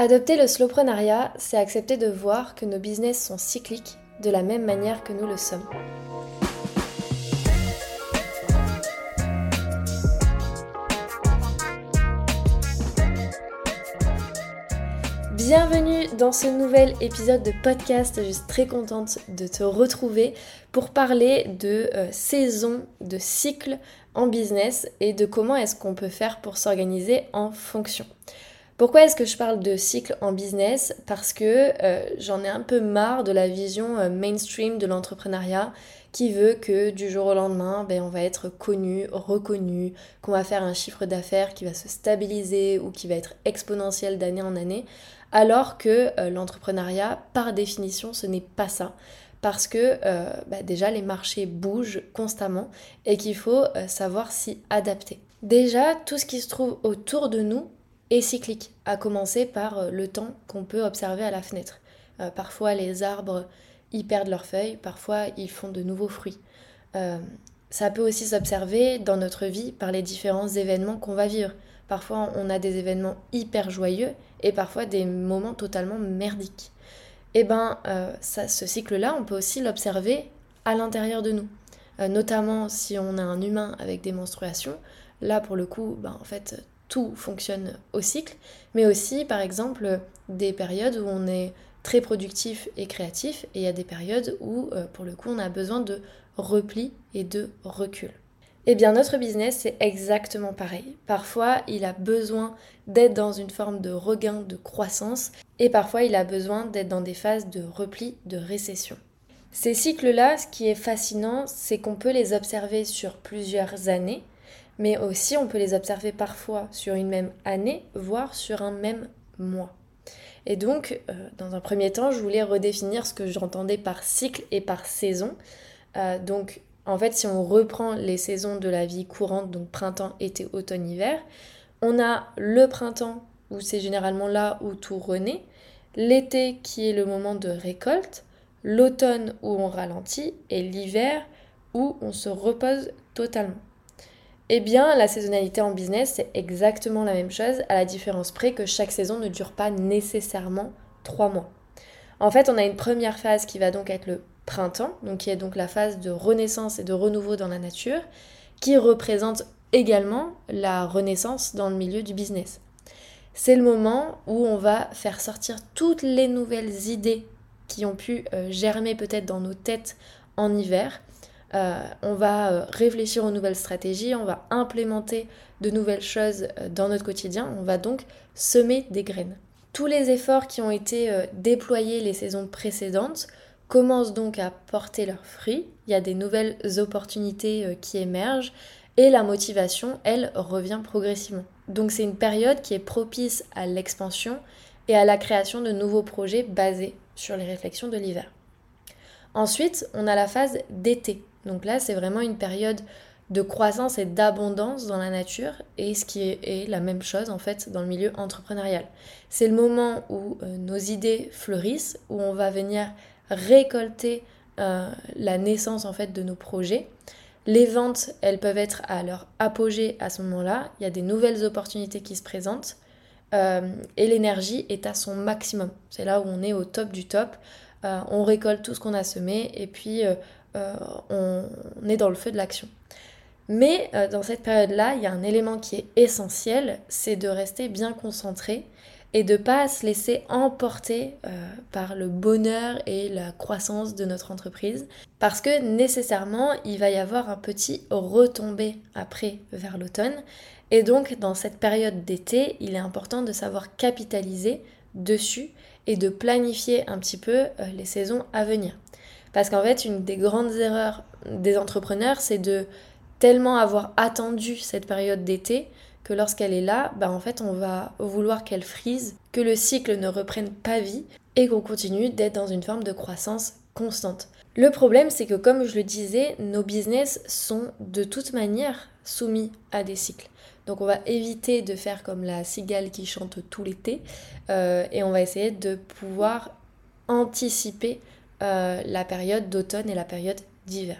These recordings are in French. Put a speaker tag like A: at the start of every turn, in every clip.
A: Adopter le slowprenariat, c'est accepter de voir que nos business sont cycliques de la même manière que nous le sommes. Bienvenue dans ce nouvel épisode de podcast. Je suis très contente de te retrouver pour parler de euh, saison, de cycle en business et de comment est-ce qu'on peut faire pour s'organiser en fonction. Pourquoi est-ce que je parle de cycle en business? Parce que euh, j'en ai un peu marre de la vision euh, mainstream de l'entrepreneuriat qui veut que du jour au lendemain, ben, on va être connu, reconnu, qu'on va faire un chiffre d'affaires qui va se stabiliser ou qui va être exponentiel d'année en année, alors que euh, l'entrepreneuriat, par définition, ce n'est pas ça. Parce que ben, déjà les marchés bougent constamment et qu'il faut savoir s'y adapter. Déjà, tout ce qui se trouve autour de nous cyclique, à commencer par euh, le temps qu'on peut observer à la fenêtre. Euh, parfois les arbres y perdent leurs feuilles, parfois ils font de nouveaux fruits. Euh, ça peut aussi s'observer dans notre vie par les différents événements qu'on va vivre. Parfois on a des événements hyper joyeux et parfois des moments totalement merdiques. Et eh ben ce cycle-là, on peut aussi l'observer à l'intérieur de nous. notamment si on a un humain avec des menstruations, là pour le coup, ben, en fait tout fonctionne au cycle, mais aussi par exemple des périodes où on est très productif et créatif, et il y a des périodes où euh, pour le coup on a besoin de repli et de recul. Eh bien notre business c'est exactement pareil. Parfois il a besoin d'être dans une forme de regain de croissance, et parfois il a besoin d'être dans des phases de repli, de récession. Ces cycles-là, ce qui est fascinant, c'est qu'on peut les observer sur plusieurs années, mais aussi on peut les observer parfois sur une même année, voire sur un même mois. Et donc, euh, dans un premier temps, je voulais redéfinir ce que j'entendais par cycle et par saison. Euh, donc, en fait, si on reprend les saisons de la vie courante, donc printemps, été, automne, hiver, on a le printemps où c'est généralement là où tout renaît, l'été qui est le moment de récolte, l'automne où on ralentit et l'hiver où on se repose totalement. Eh bien, la saisonnalité en business, c'est exactement la même chose, à la différence près que chaque saison ne dure pas nécessairement trois mois. En fait, on a une première phase qui va donc être le printemps, donc qui est donc la phase de renaissance et de renouveau dans la nature, qui représente également la renaissance dans le milieu du business. C'est le moment où on va faire sortir toutes les nouvelles idées qui ont pu euh, germer peut-être dans nos têtes en hiver euh, on va euh, réfléchir aux nouvelles stratégies, on va implémenter de nouvelles choses euh, dans notre quotidien, on va donc semer des graines. Tous les efforts qui ont été déployés les saisons précédentes commencent donc à porter leurs fruits, il y a des nouvelles opportunités qui émergent et la motivation, elle, revient progressivement. Donc c'est une période qui est propice à l'expansion et à la création de nouveaux projets basés sur les réflexions de l'hiver. Ensuite, on a la phase d'été. Donc là, c'est vraiment une période de croissance et d'abondance dans la nature et ce qui est, la même chose en fait dans le milieu entrepreneurial. C'est le moment où euh, nos idées fleurissent, où on va venir récolter euh, la naissance en fait de nos projets. Les ventes, elles peuvent être à leur apogée à ce moment-là. Il y a des nouvelles opportunités qui se présentent euh, et l'énergie est à son maximum. C'est là où on est au top du top. on récolte tout ce qu'on a semé et puis on, est dans le feu de l'action. Mais euh, dans cette période-là, il y a un élément qui est essentiel, c'est de rester bien concentré et de pas se laisser emporter euh, par le bonheur et la croissance de notre entreprise. Parce que nécessairement, il va y avoir un petit retombé après vers l'automne. Et donc, dans cette période d'été, il est important de savoir capitaliser dessus et de planifier un petit peu les saisons à venir. Parce qu'en fait, une des grandes erreurs des entrepreneurs, c'est de tellement avoir attendu cette période d'été que lorsqu'elle est là, bah en fait, on va vouloir qu'elle frise, que le cycle ne reprenne pas vie et qu'on continue d'être dans une forme de croissance constante. Le problème, c'est que comme je le disais, nos business sont de toute manière soumis à des cycles. Donc on va éviter de faire comme la cigale qui chante tout l'été euh, et on va essayer de pouvoir anticiper euh, la période d'automne et la période d'hiver.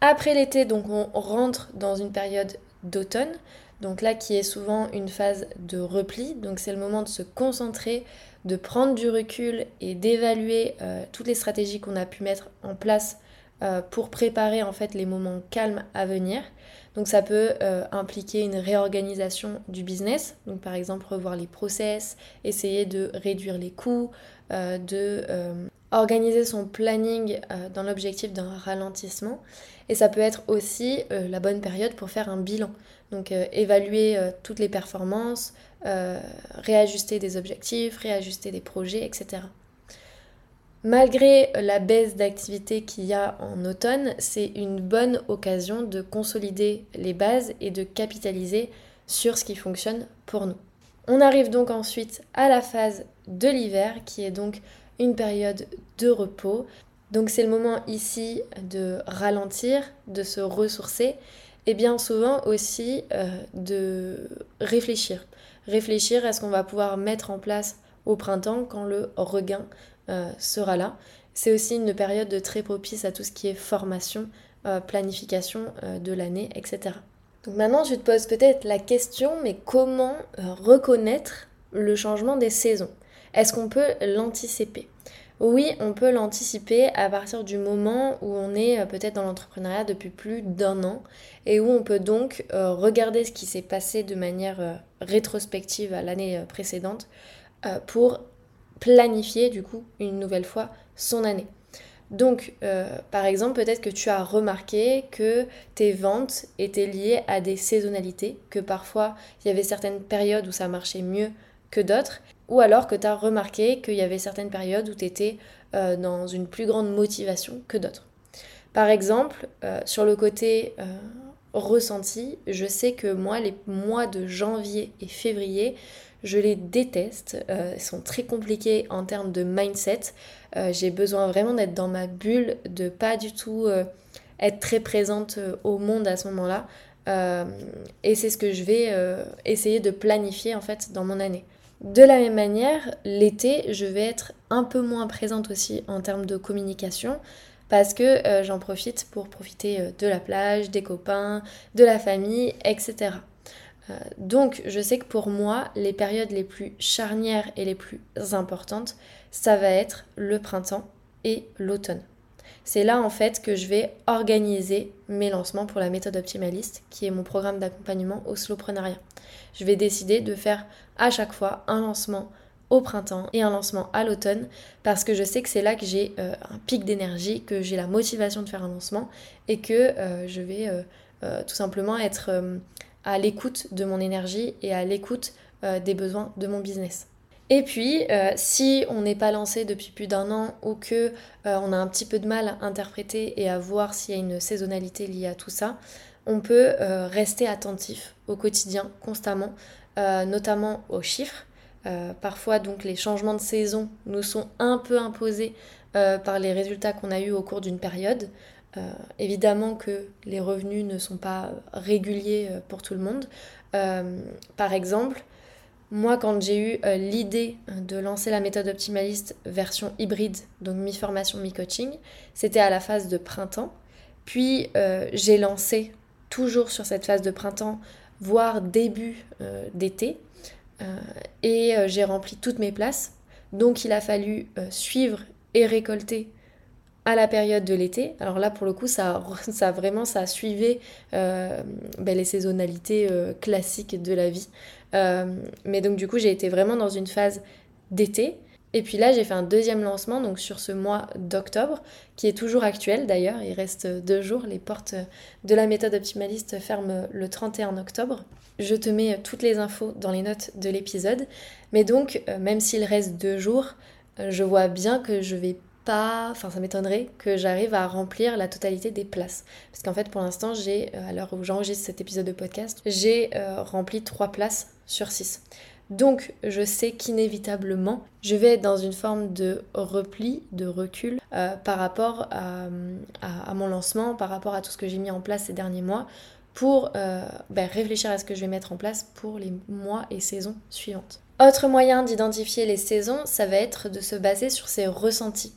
A: Après l'été, donc on rentre dans une période d'automne. donc là qui est souvent une phase de repli, donc c'est le moment de se concentrer, de prendre du recul et d'évaluer euh, toutes les stratégies qu'on a pu mettre en place euh, pour préparer en fait les moments calmes à venir. Donc ça peut impliquer une réorganisation du business, donc par exemple revoir les process, essayer de réduire les coûts, de organiser son planning dans l'objectif d'un ralentissement. Et ça peut être aussi la bonne période pour faire un bilan. Donc évaluer toutes les performances, réajuster des objectifs, réajuster des projets, etc. Malgré la baisse d'activité qu'il y a en automne, c'est une bonne occasion de consolider les bases et de capitaliser sur ce qui fonctionne pour nous. On arrive donc ensuite à la phase de l'hiver qui est donc une période de repos. Donc c'est le moment ici de ralentir, de se ressourcer et bien souvent aussi euh, de réfléchir. Réfléchir à ce qu'on va pouvoir mettre en place au printemps quand le regain euh, sera là. C'est aussi une période très propice à tout ce qui est formation, euh, planification de l'année, etc. Donc maintenant, je te pose peut-être la question, mais comment reconnaître le changement des saisons? Est-ce qu'on peut l'anticiper? Oui, on peut l'anticiper à partir du moment où on est peut-être dans l'entrepreneuriat depuis plus d'un an et où on peut donc regarder ce qui s'est passé de manière rétrospective à l'année précédente pour planifier du coup une nouvelle fois son année. Donc, euh, par exemple, peut-être que tu as remarqué que tes ventes étaient liées à des saisonnalités, que parfois il y avait certaines périodes où ça marchait mieux que d'autres, ou alors que tu as remarqué qu'il y avait certaines périodes où tu étais euh, dans une plus grande motivation que d'autres. Par exemple, euh, sur le côté ressenti, je sais que moi, les mois de janvier et février, je les déteste. Euh, ils sont très compliqués en termes de mindset. Euh, j'ai besoin vraiment d'être dans ma bulle, de pas du tout euh, être très présente au monde à ce moment-là. et c'est ce que je vais essayer de planifier en fait dans mon année. De la même manière, l'été, je vais être un peu moins présente aussi en termes de communication parce que j'en profite pour profiter de la plage, des copains, de la famille, etc. Euh, donc je sais que pour moi, les périodes les plus charnières et les plus importantes, ça va être le printemps et l'automne. C'est là en fait que je vais organiser mes lancements pour la méthode optimaliste, qui est mon programme d'accompagnement au slowpreneuriat. Je vais décider de faire à chaque fois un lancement au printemps et un lancement à l'automne parce que je sais que c'est là que j'ai euh, un pic d'énergie, que j'ai la motivation de faire un lancement et que euh, je vais tout simplement être à l'écoute de mon énergie et à l'écoute euh, des besoins de mon business. Et puis, euh, si on n'est pas lancé depuis plus d'un an ou que euh, on a un petit peu de mal à interpréter et à voir s'il y a une saisonnalité liée à tout ça, on peut rester attentif au quotidien, constamment, notamment aux chiffres. parfois, donc, les changements de saison nous sont un peu imposés par les résultats qu'on a eus au cours d'une période. Euh, évidemment que les revenus ne sont pas réguliers euh, pour tout le monde. Euh, par exemple, moi, quand j'ai eu l'idée de lancer la méthode optimaliste version hybride, donc mi-formation, mi-coaching, c'était à la phase de printemps. Puis j'ai lancé toujours sur cette phase de printemps, voire début d'été. et j'ai rempli toutes mes places. Donc il a fallu suivre et récolter à la période de l'été. Alors là, pour le coup, ça, ça vraiment, ça suivait euh, ben, les saisonnalités euh, classiques de la vie. Euh, mais donc du coup, j'ai été vraiment dans une phase d'été. Et puis là, j'ai fait un deuxième lancement, donc sur ce mois d'octobre, qui est toujours actuel d'ailleurs. Il reste deux jours. Les portes de la méthode optimaliste ferment le 31 octobre. Je te mets toutes les infos dans les notes de l'épisode. Mais donc, même s'il reste deux jours, je vois bien que je vais enfin ça m'étonnerait que j'arrive à remplir la totalité des places. Parce qu'en fait pour l'instant j'ai, euh, à l'heure où j'enregistre cet épisode de podcast, j'ai euh, rempli 3 places sur 6. Donc je sais qu'inévitablement je vais être dans une forme de repli, de recul euh, par rapport à, mon lancement, par rapport à tout ce que j'ai mis en place ces derniers mois pour ben, réfléchir à ce que je vais mettre en place pour les mois et saisons suivantes. Autre moyen d'identifier les saisons, ça va être de se baser sur ses ressentis.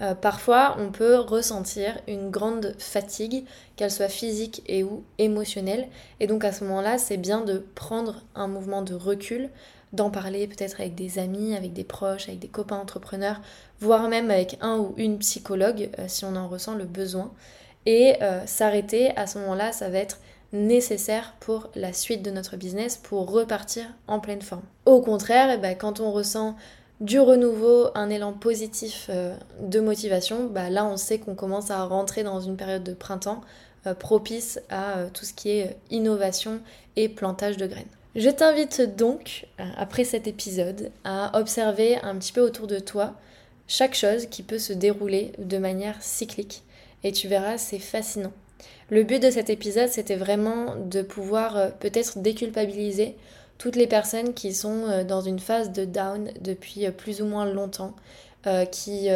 A: Euh, parfois, on peut ressentir une grande fatigue, qu'elle soit physique et ou émotionnelle. Et donc à ce moment-là, c'est bien de prendre un mouvement de recul, d'en parler peut-être avec des amis, avec des proches, avec des copains entrepreneurs, voire même avec un ou une psychologue euh, si on en ressent le besoin. Et euh, s'arrêter à ce moment-là, ça va être nécessaire pour la suite de notre business pour repartir en pleine forme. Au contraire, eh ben, quand on ressent du renouveau, un élan positif euh, de motivation, bah là on sait qu'on commence à rentrer dans une période de printemps euh, propice à euh, tout ce qui est innovation et plantage de graines. Je t'invite donc, après cet épisode, à observer un petit peu autour de toi chaque chose qui peut se dérouler de manière cyclique. Et tu verras, c'est fascinant. Le but de cet épisode, c'était vraiment de pouvoir peut-être déculpabiliser toutes les personnes qui sont euh, dans une phase de down depuis euh, plus ou moins longtemps, euh, qui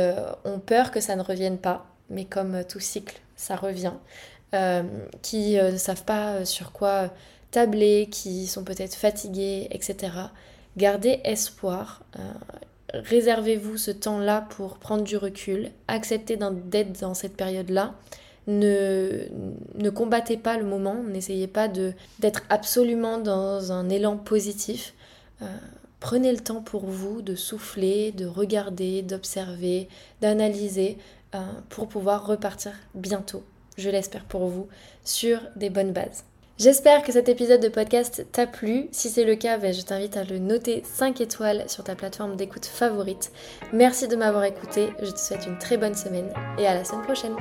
A: ont peur que ça ne revienne pas, mais comme tout cycle, ça revient, qui ne savent pas sur quoi tabler, qui sont peut-être fatigués, etc. Gardez espoir. Réservez-vous ce temps-là pour prendre du recul, acceptez d'être dans cette période-là ne, ne combattez pas le moment, n'essayez pas d'être absolument dans un élan positif. Euh, prenez le temps pour vous de souffler, de regarder, d'observer, d'analyser euh, pour pouvoir repartir bientôt, je l'espère pour vous, sur des bonnes bases. J'espère que cet épisode de podcast t'a plu. Si c'est le cas, ben, je t'invite à le noter 5 étoiles sur ta plateforme d'écoute favorite. Merci de m'avoir écouté. Je te souhaite une très bonne semaine et à la semaine prochaine.